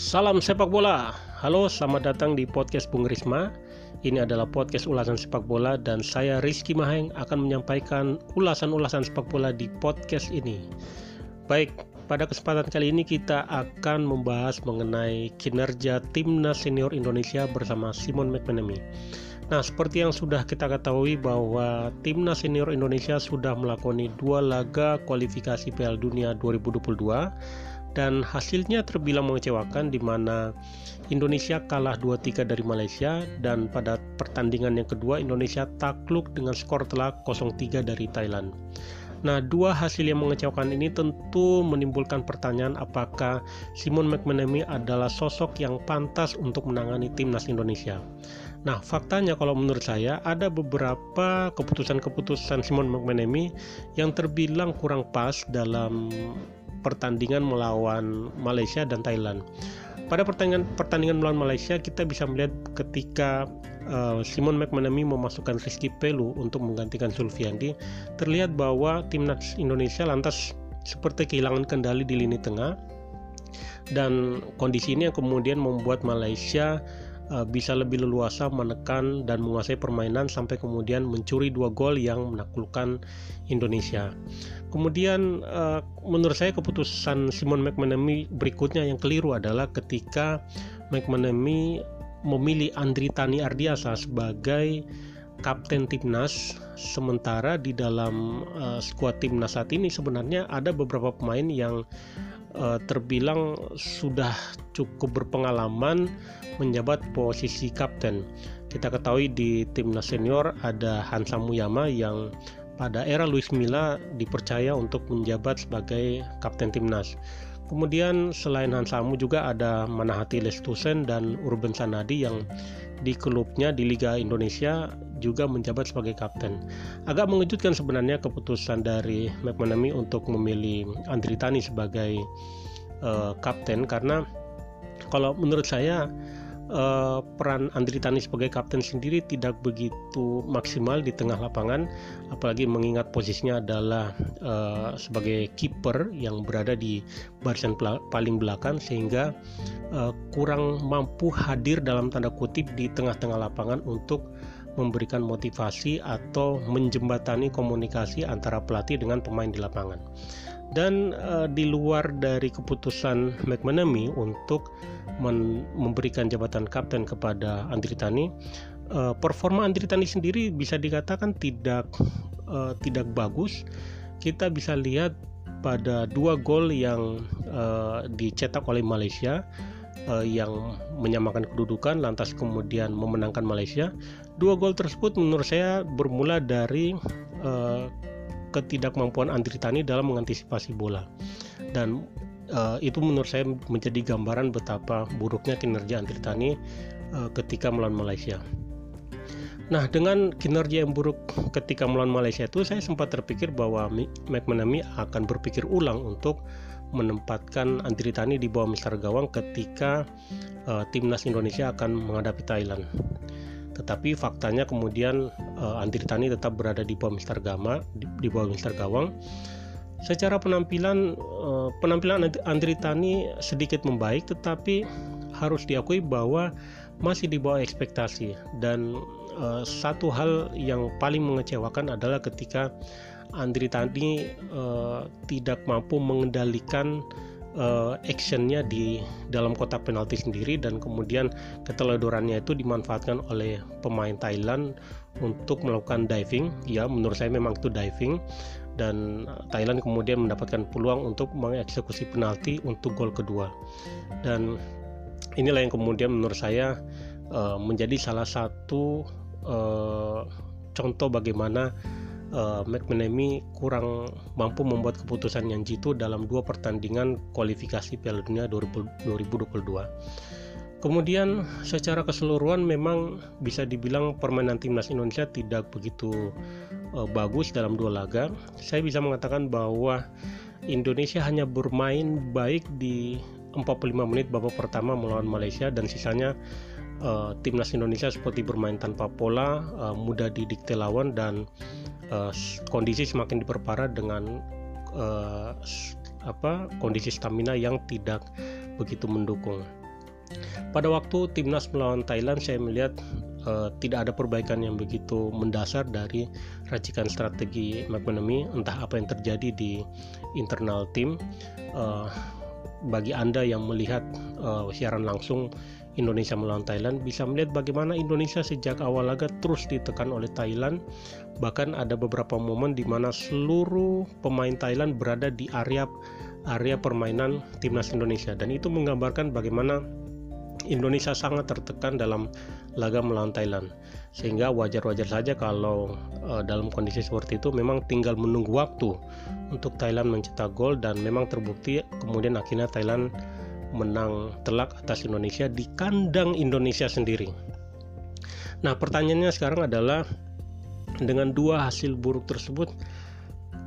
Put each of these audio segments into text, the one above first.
Salam sepak bola. Halo, selamat datang di podcast Bung Risma. Ini adalah podcast ulasan sepak bola dan saya Rizky Maheng akan menyampaikan ulasan-ulasan sepak bola di podcast ini. Baik, pada kesempatan kali ini kita akan membahas mengenai kinerja timnas senior Indonesia bersama Simon McManamy. Nah, seperti yang sudah kita ketahui bahwa timnas senior Indonesia sudah melakoni dua laga kualifikasi Piala Dunia 2022 dan hasilnya terbilang mengecewakan di mana Indonesia kalah 2-3 dari Malaysia dan pada pertandingan yang kedua Indonesia takluk dengan skor telak 0-3 dari Thailand. Nah, dua hasil yang mengecewakan ini tentu menimbulkan pertanyaan apakah Simon McManamy adalah sosok yang pantas untuk menangani timnas Indonesia. Nah, faktanya kalau menurut saya ada beberapa keputusan-keputusan Simon McManamy yang terbilang kurang pas dalam pertandingan melawan Malaysia dan Thailand. Pada pertandingan pertandingan melawan Malaysia kita bisa melihat ketika uh, Simon McManamy memasukkan Rizky Pelu untuk menggantikan Sulfiandi, terlihat bahwa timnas Indonesia lantas seperti kehilangan kendali di lini tengah dan kondisi ini yang kemudian membuat Malaysia uh, bisa lebih leluasa menekan dan menguasai permainan sampai kemudian mencuri dua gol yang menaklukkan Indonesia. Kemudian uh, menurut saya keputusan Simon McManamy berikutnya yang keliru adalah ketika McManamy memilih Andri Tani Ardiasa sebagai kapten timnas sementara di dalam uh, skuad timnas saat ini sebenarnya ada beberapa pemain yang uh, terbilang sudah cukup berpengalaman menjabat posisi kapten. Kita ketahui di timnas senior ada Hansa Muyama yang pada era Luis Milla dipercaya untuk menjabat sebagai kapten timnas. Kemudian selain Hansamu juga ada Manahati Lestusen dan Urban Sanadi yang di klubnya di Liga Indonesia juga menjabat sebagai kapten. Agak mengejutkan sebenarnya keputusan dari McManamy untuk memilih Andri Tani sebagai uh, kapten karena kalau menurut saya uh, peran Andri Tani sebagai kapten sendiri tidak begitu maksimal di tengah lapangan apalagi mengingat posisinya adalah uh, sebagai kiper yang berada di barisan paling belakang sehingga uh, kurang mampu hadir dalam tanda kutip di tengah-tengah lapangan untuk memberikan motivasi atau menjembatani komunikasi antara pelatih dengan pemain di lapangan. Dan uh, di luar dari keputusan McManamy untuk memberikan jabatan kapten kepada Andri Tani uh, performa Andri Tani sendiri bisa dikatakan tidak uh, tidak bagus. Kita bisa lihat pada dua gol yang uh, dicetak oleh Malaysia uh, yang menyamakan kedudukan lantas kemudian memenangkan Malaysia dua gol tersebut menurut saya bermula dari uh, ketidakmampuan Andri Tani dalam mengantisipasi bola dan uh, itu menurut saya menjadi gambaran betapa buruknya kinerja Andri Tani uh, ketika melawan Malaysia. Nah, dengan kinerja yang buruk ketika melawan Malaysia itu, saya sempat terpikir bahwa McManamy akan berpikir ulang untuk menempatkan Andri Tani di bawah Mister Gawang ketika uh, timnas Indonesia akan menghadapi Thailand tetapi faktanya kemudian uh, Andri Tani tetap berada di bawah Mister Gama di, di bawah Mister Gawang. Secara penampilan uh, penampilan Andri Tani sedikit membaik tetapi harus diakui bahwa masih di bawah ekspektasi. Dan uh, satu hal yang paling mengecewakan adalah ketika Andri Tani uh, tidak mampu mengendalikan uh, actionnya di dalam kotak penalti sendiri dan kemudian keteledorannya itu dimanfaatkan oleh pemain Thailand untuk melakukan diving. Ya menurut saya memang itu diving. Dan Thailand kemudian mendapatkan peluang untuk mengeksekusi penalti untuk gol kedua. Dan inilah yang kemudian menurut saya uh, menjadi salah satu uh, contoh bagaimana uh, McManamy kurang mampu membuat keputusan yang jitu dalam dua pertandingan kualifikasi Piala Dunia 2022. Kemudian secara keseluruhan memang bisa dibilang permainan timnas Indonesia tidak begitu uh, bagus dalam dua laga. Saya bisa mengatakan bahwa Indonesia hanya bermain baik di 45 menit babak pertama melawan Malaysia dan sisanya uh, timnas Indonesia seperti bermain tanpa pola, uh, mudah didikte lawan dan uh, kondisi semakin diperparah dengan uh, apa kondisi stamina yang tidak begitu mendukung. pada waktu timnas melawan Thailand saya melihat uh, tidak ada perbaikan yang begitu mendasar dari racikan strategi McManamy entah apa yang terjadi di internal tim uh, bagi anda yang melihat uh, siaran langsung Indonesia melawan Thailand bisa melihat bagaimana Indonesia sejak awal laga terus ditekan oleh Thailand. Bahkan ada beberapa momen di mana seluruh pemain Thailand berada di area area permainan timnas Indonesia. Dan itu menggambarkan bagaimana Indonesia sangat tertekan dalam laga melawan Thailand. Sehingga wajar-wajar saja kalau uh, dalam kondisi seperti itu memang tinggal menunggu waktu untuk Thailand mencetak gol dan memang terbukti kemudian akhirnya Thailand menang telak atas Indonesia di kandang Indonesia sendiri. Nah, pertanyaannya sekarang adalah dengan dua hasil buruk tersebut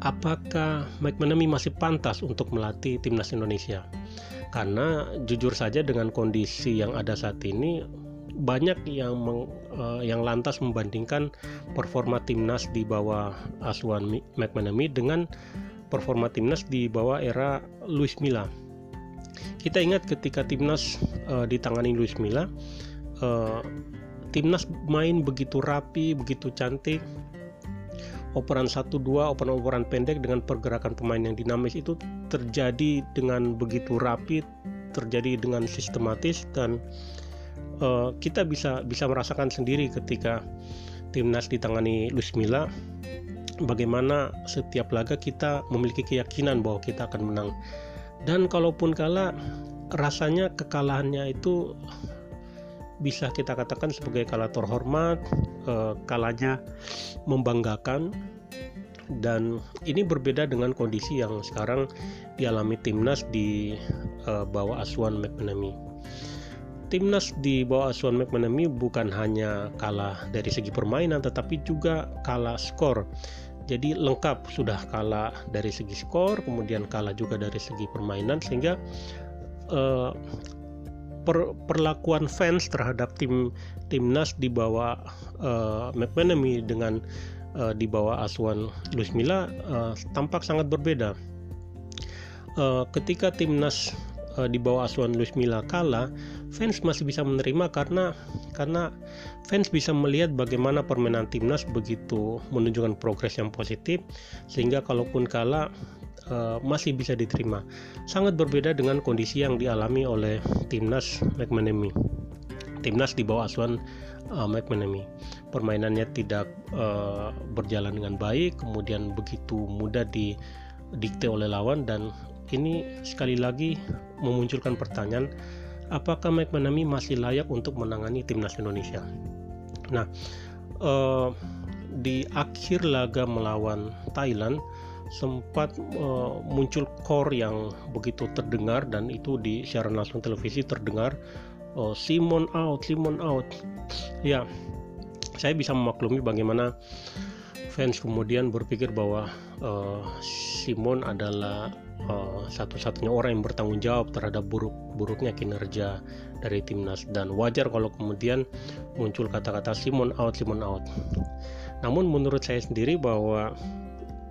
apakah Mike Manami masih pantas untuk melatih timnas Indonesia? karena jujur saja dengan kondisi yang ada saat ini banyak yang meng, uh, yang lantas membandingkan performa timnas di bawah asuhan McManamy dengan performa timnas di bawah era Luis Milla. Kita ingat ketika timnas uh, ditangani Luis Milla, uh, timnas main begitu rapi, begitu cantik, operan 1-2, operan-operan pendek dengan pergerakan pemain yang dinamis itu terjadi dengan begitu rapi, terjadi dengan sistematis dan uh, kita bisa bisa merasakan sendiri ketika timnas ditangani Luis Milla bagaimana setiap laga kita memiliki keyakinan bahwa kita akan menang. Dan kalaupun kalah rasanya kekalahannya itu bisa kita katakan sebagai kalah terhormat, eh, kalahnya membanggakan dan ini berbeda dengan kondisi yang sekarang dialami timnas di eh, bawah asuhan McManamy. Timnas di bawah asuhan McManamy bukan hanya kalah dari segi permainan tetapi juga kalah skor. Jadi lengkap sudah kalah dari segi skor, kemudian kalah juga dari segi permainan sehingga eh, per, perlakuan fans terhadap tim timnas di bawah uh, McManamy dengan uh, di bawah asuhan Luis Milla uh, tampak sangat berbeda. Uh, ketika timnas uh, di bawah asuhan Luis Milla kalah, fans masih bisa menerima karena karena fans bisa melihat bagaimana permainan timnas begitu menunjukkan progres yang positif sehingga kalaupun kalah uh, masih bisa diterima. Sangat berbeda dengan kondisi yang dialami oleh timnas McManamy. Timnas di bawah asuhan uh, McManamy. Permainannya tidak uh, berjalan dengan baik, kemudian begitu mudah didikte oleh lawan dan ini sekali lagi memunculkan pertanyaan apakah McManamy masih layak untuk menangani timnas Indonesia. Nah, uh, di akhir laga melawan Thailand sempat uh, muncul core yang begitu terdengar dan itu di siaran langsung televisi terdengar oh, Simon out, Simon out. Ya, saya bisa memaklumi bagaimana fans kemudian berpikir bahwa uh, Simon adalah uh, satu-satunya orang yang bertanggung jawab terhadap buruk-buruknya kinerja dari timnas dan wajar kalau kemudian muncul kata-kata Simon out, Simon out. Namun menurut saya sendiri bahwa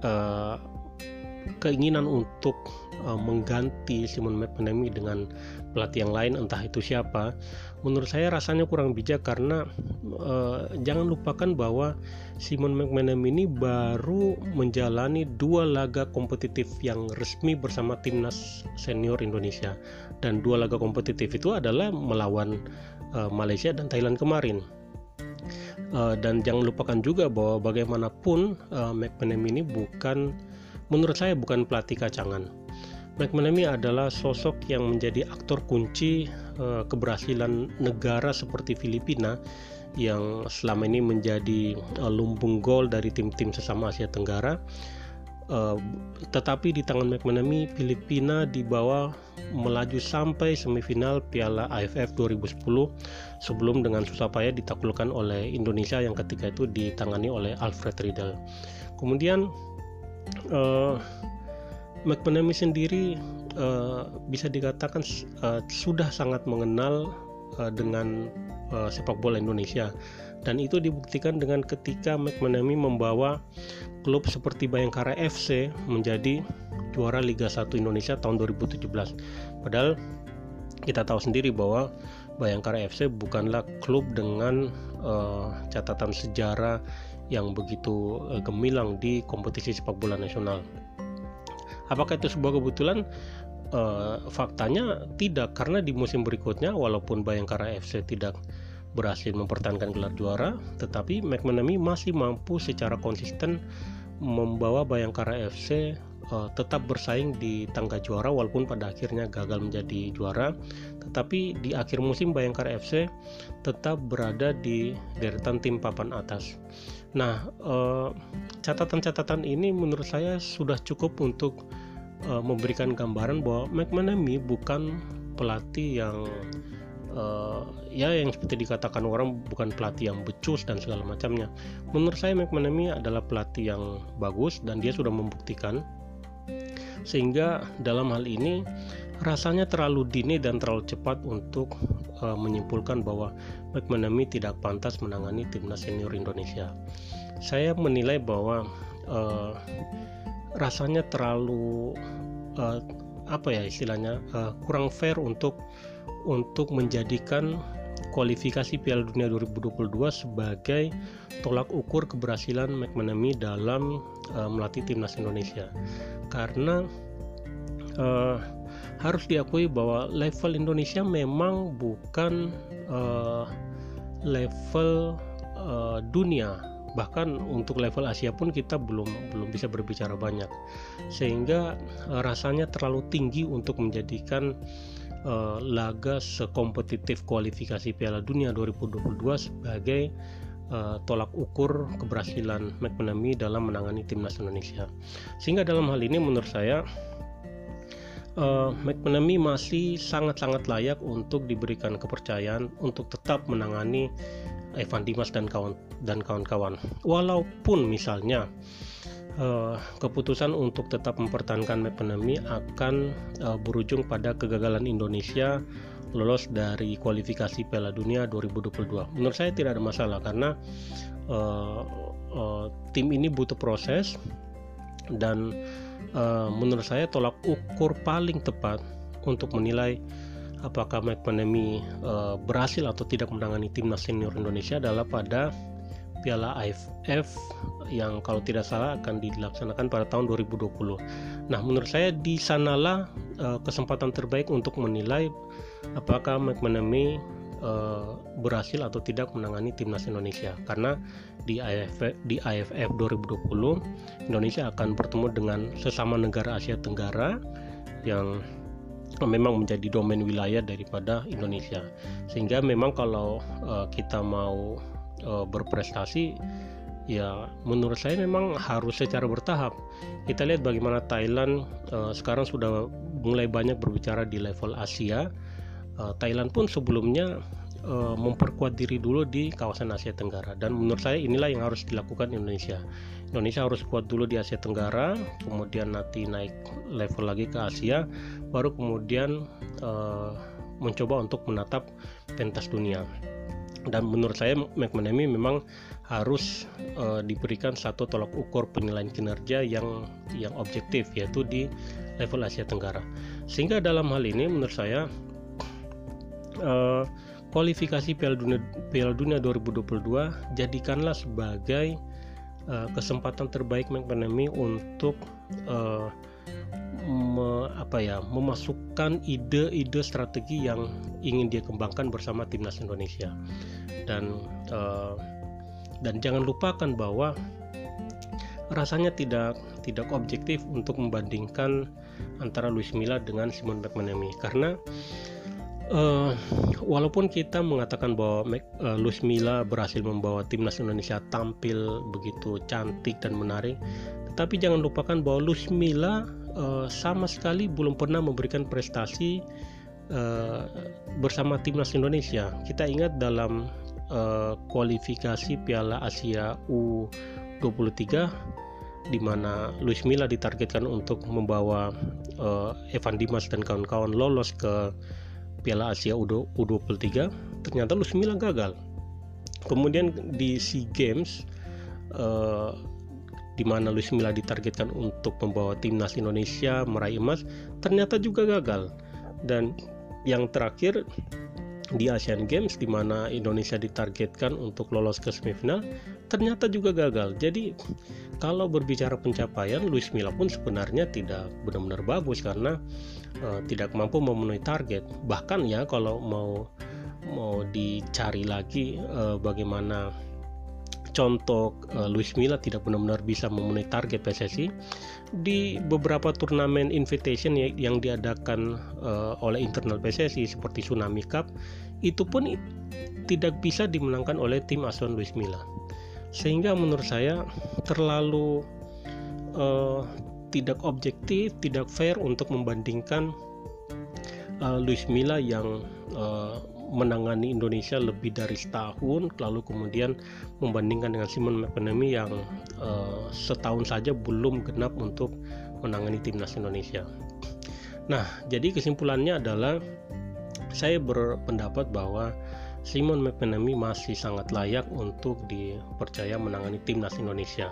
uh, keinginan untuk uh, mengganti Simon McManamy dengan pelatih yang lain entah itu siapa menurut saya rasanya kurang bijak karena uh, jangan lupakan bahwa Simon McManamy ini baru menjalani dua laga kompetitif yang resmi bersama timnas senior Indonesia. Dan dua laga kompetitif itu adalah melawan uh, Malaysia dan Thailand kemarin. Uh, dan jangan lupakan juga bahwa bagaimanapun uh, McManamy ini bukan menurut saya bukan pelatih kacangan. McManamy adalah sosok yang menjadi aktor kunci uh, keberhasilan negara seperti Filipina yang selama ini menjadi uh, lumbung gol dari tim-tim sesama Asia Tenggara. Uh, tetapi di tangan McManamy, Filipina dibawa melaju sampai semifinal Piala AFF 2010 sebelum dengan susah payah ditaklukkan oleh Indonesia yang ketika itu ditangani oleh Alfred Riedel. Kemudian uh, McManamy sendiri uh, bisa dikatakan uh, sudah sangat mengenal uh, dengan uh, sepak bola Indonesia dan itu dibuktikan dengan ketika McManamy membawa klub seperti Bayangkara FC menjadi juara Liga 1 Indonesia tahun 2017. Padahal kita tahu sendiri bahwa Bayangkara FC bukanlah klub dengan uh, catatan sejarah yang begitu uh, gemilang di kompetisi sepak bola nasional. Apakah itu sebuah kebetulan? Uh, faktanya tidak karena di musim berikutnya walaupun Bayangkara FC tidak berhasil mempertahankan gelar juara, tetapi McManamy masih mampu secara konsisten membawa Bayangkara FC uh, tetap bersaing di tangga juara walaupun pada akhirnya gagal menjadi juara tetapi di akhir musim Bayangkara FC tetap berada di deretan tim papan atas nah eh, catatan-catatan ini menurut saya sudah cukup untuk uh, memberikan gambaran bahwa McManamy bukan pelatih yang uh, ya yang seperti dikatakan orang bukan pelatih yang becus dan segala macamnya. Menurut saya McManamy adalah pelatih yang bagus dan dia sudah membuktikan sehingga dalam hal ini rasanya terlalu dini dan terlalu cepat untuk uh, menyimpulkan bahwa McManamy tidak pantas menangani timnas senior Indonesia. Saya menilai bahwa uh, rasanya terlalu uh, apa ya istilahnya uh, kurang fair untuk untuk menjadikan kualifikasi Piala Dunia 2022 sebagai tolak ukur keberhasilan McManamy dalam uh, melatih timnas Indonesia karena uh, harus diakui bahwa level Indonesia memang bukan uh, level uh, dunia bahkan untuk level Asia pun kita belum belum bisa berbicara banyak sehingga uh, rasanya terlalu tinggi untuk menjadikan uh, laga sekompetitif kualifikasi Piala Dunia 2022 sebagai uh, tolak ukur keberhasilan McManamy dalam menangani timnas Indonesia. Sehingga dalam hal ini menurut saya uh, McManamy masih sangat-sangat layak untuk diberikan kepercayaan untuk tetap menangani Evan Dimas dan kawan dan kawan-kawan. Walaupun misalnya uh, keputusan untuk tetap mempertahankan McManamy akan uh, berujung pada kegagalan Indonesia lolos dari kualifikasi Piala Dunia 2022. Menurut saya tidak ada masalah karena uh, uh, tim ini butuh proses dan uh, menurut saya tolak ukur paling tepat untuk menilai apakah McManamy uh, berhasil atau tidak menangani timnas senior Indonesia adalah pada Piala AFF yang kalau tidak salah akan dilaksanakan pada tahun 2020. Nah, menurut saya di sanalah uh, kesempatan terbaik untuk menilai apakah McManamy uh, berhasil atau tidak menangani timnas Indonesia. Karena di AFF di AFF 2020 Indonesia akan bertemu dengan sesama negara Asia Tenggara yang memang menjadi domain wilayah daripada Indonesia. Sehingga memang kalau uh, kita mau uh, berprestasi ya menurut saya memang harus secara bertahap. Kita lihat bagaimana Thailand uh, sekarang sudah mulai banyak berbicara di level Asia uh, Thailand pun sebelumnya uh, memperkuat diri dulu di kawasan Asia Tenggara dan menurut saya inilah yang harus dilakukan Indonesia. Indonesia harus kuat dulu di Asia Tenggara, kemudian nanti naik level lagi ke Asia, baru kemudian uh, mencoba untuk menatap pentas dunia. Dan menurut saya McManamy memang harus uh, diberikan satu tolak ukur penilaian kinerja yang yang objektif yaitu di level Asia Tenggara. Sehingga dalam hal ini menurut saya uh, kualifikasi Piala Dunia, Piala Dunia 2022 jadikanlah sebagai uh, kesempatan terbaik McManamy untuk uh, me, apa ya memasukkan ide-ide strategi yang ingin dia kembangkan bersama timnas Indonesia. Dan uh, dan jangan lupakan bahwa rasanya tidak tidak objektif untuk membandingkan antara Luis Milla dengan Simon McManamy. Karena uh, walaupun kita mengatakan bahwa uh, Milla berhasil membawa timnas Indonesia tampil begitu cantik dan menarik, tetapi jangan lupakan bahwa Luis Milla uh, sama sekali belum pernah memberikan prestasi uh, bersama timnas Indonesia. Kita ingat dalam uh, kualifikasi Piala Asia U23 di mana Luis Milla ditargetkan untuk membawa uh, Evan Dimas dan kawan-kawan lolos ke Piala Asia U23 ternyata Lusmila gagal. Kemudian di SEA Games uh, di mana Luis Milla ditargetkan untuk membawa timnas Indonesia meraih emas ternyata juga gagal. Dan yang terakhir di Asian Games di mana Indonesia ditargetkan untuk lolos ke semifinal ternyata juga gagal. Jadi kalau berbicara pencapaian Luis Milla pun sebenarnya tidak benar-benar bagus karena uh, tidak mampu memenuhi target. Bahkan ya kalau mau mau dicari lagi uh, bagaimana contoh uh, Luis Milla tidak benar-benar bisa memenuhi target PSSI di beberapa turnamen invitation ya, yang diadakan uh, oleh internal PSSI seperti Tsunami Cup itu pun tidak bisa dimenangkan oleh tim asuhan Luis Milla sehingga menurut saya terlalu uh, tidak objektif tidak fair untuk membandingkan uh, Luis Milla yang uh, menangani Indonesia lebih dari setahun lalu kemudian membandingkan dengan Simon McManamy yang uh, setahun saja belum genap untuk menangani timnas Indonesia. Nah, jadi kesimpulannya adalah saya berpendapat bahwa Simon McManamy masih sangat layak untuk dipercaya menangani timnas Indonesia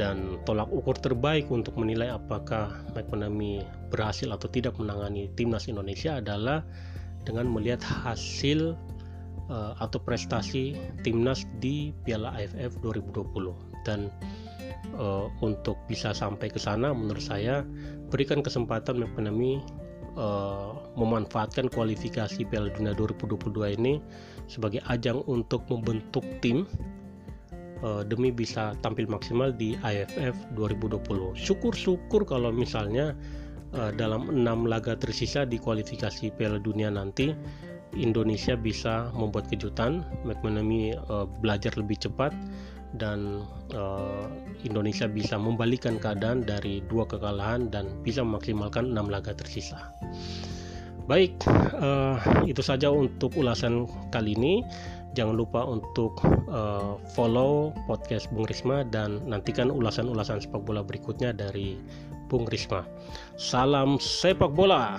dan tolak ukur terbaik untuk menilai apakah McManamy berhasil atau tidak menangani timnas Indonesia adalah dengan melihat hasil uh, atau prestasi timnas di Piala AFF 2020 dan uh, untuk bisa sampai ke sana menurut saya berikan kesempatan McManamy uh, memanfaatkan kualifikasi Piala Dunia 2022 ini sebagai ajang untuk membentuk tim uh, demi bisa tampil maksimal di AFF 2020. Syukur-syukur kalau misalnya uh, dalam enam laga tersisa di kualifikasi Piala Dunia nanti Indonesia bisa membuat kejutan McManamy uh, belajar lebih cepat dan uh, Indonesia bisa membalikan keadaan dari dua kekalahan dan bisa memaksimalkan enam laga tersisa. Baik, uh, itu saja untuk ulasan kali ini. Jangan lupa untuk uh, follow podcast Bung Risma dan nantikan ulasan-ulasan sepak bola berikutnya dari Bung Risma. Salam sepak bola.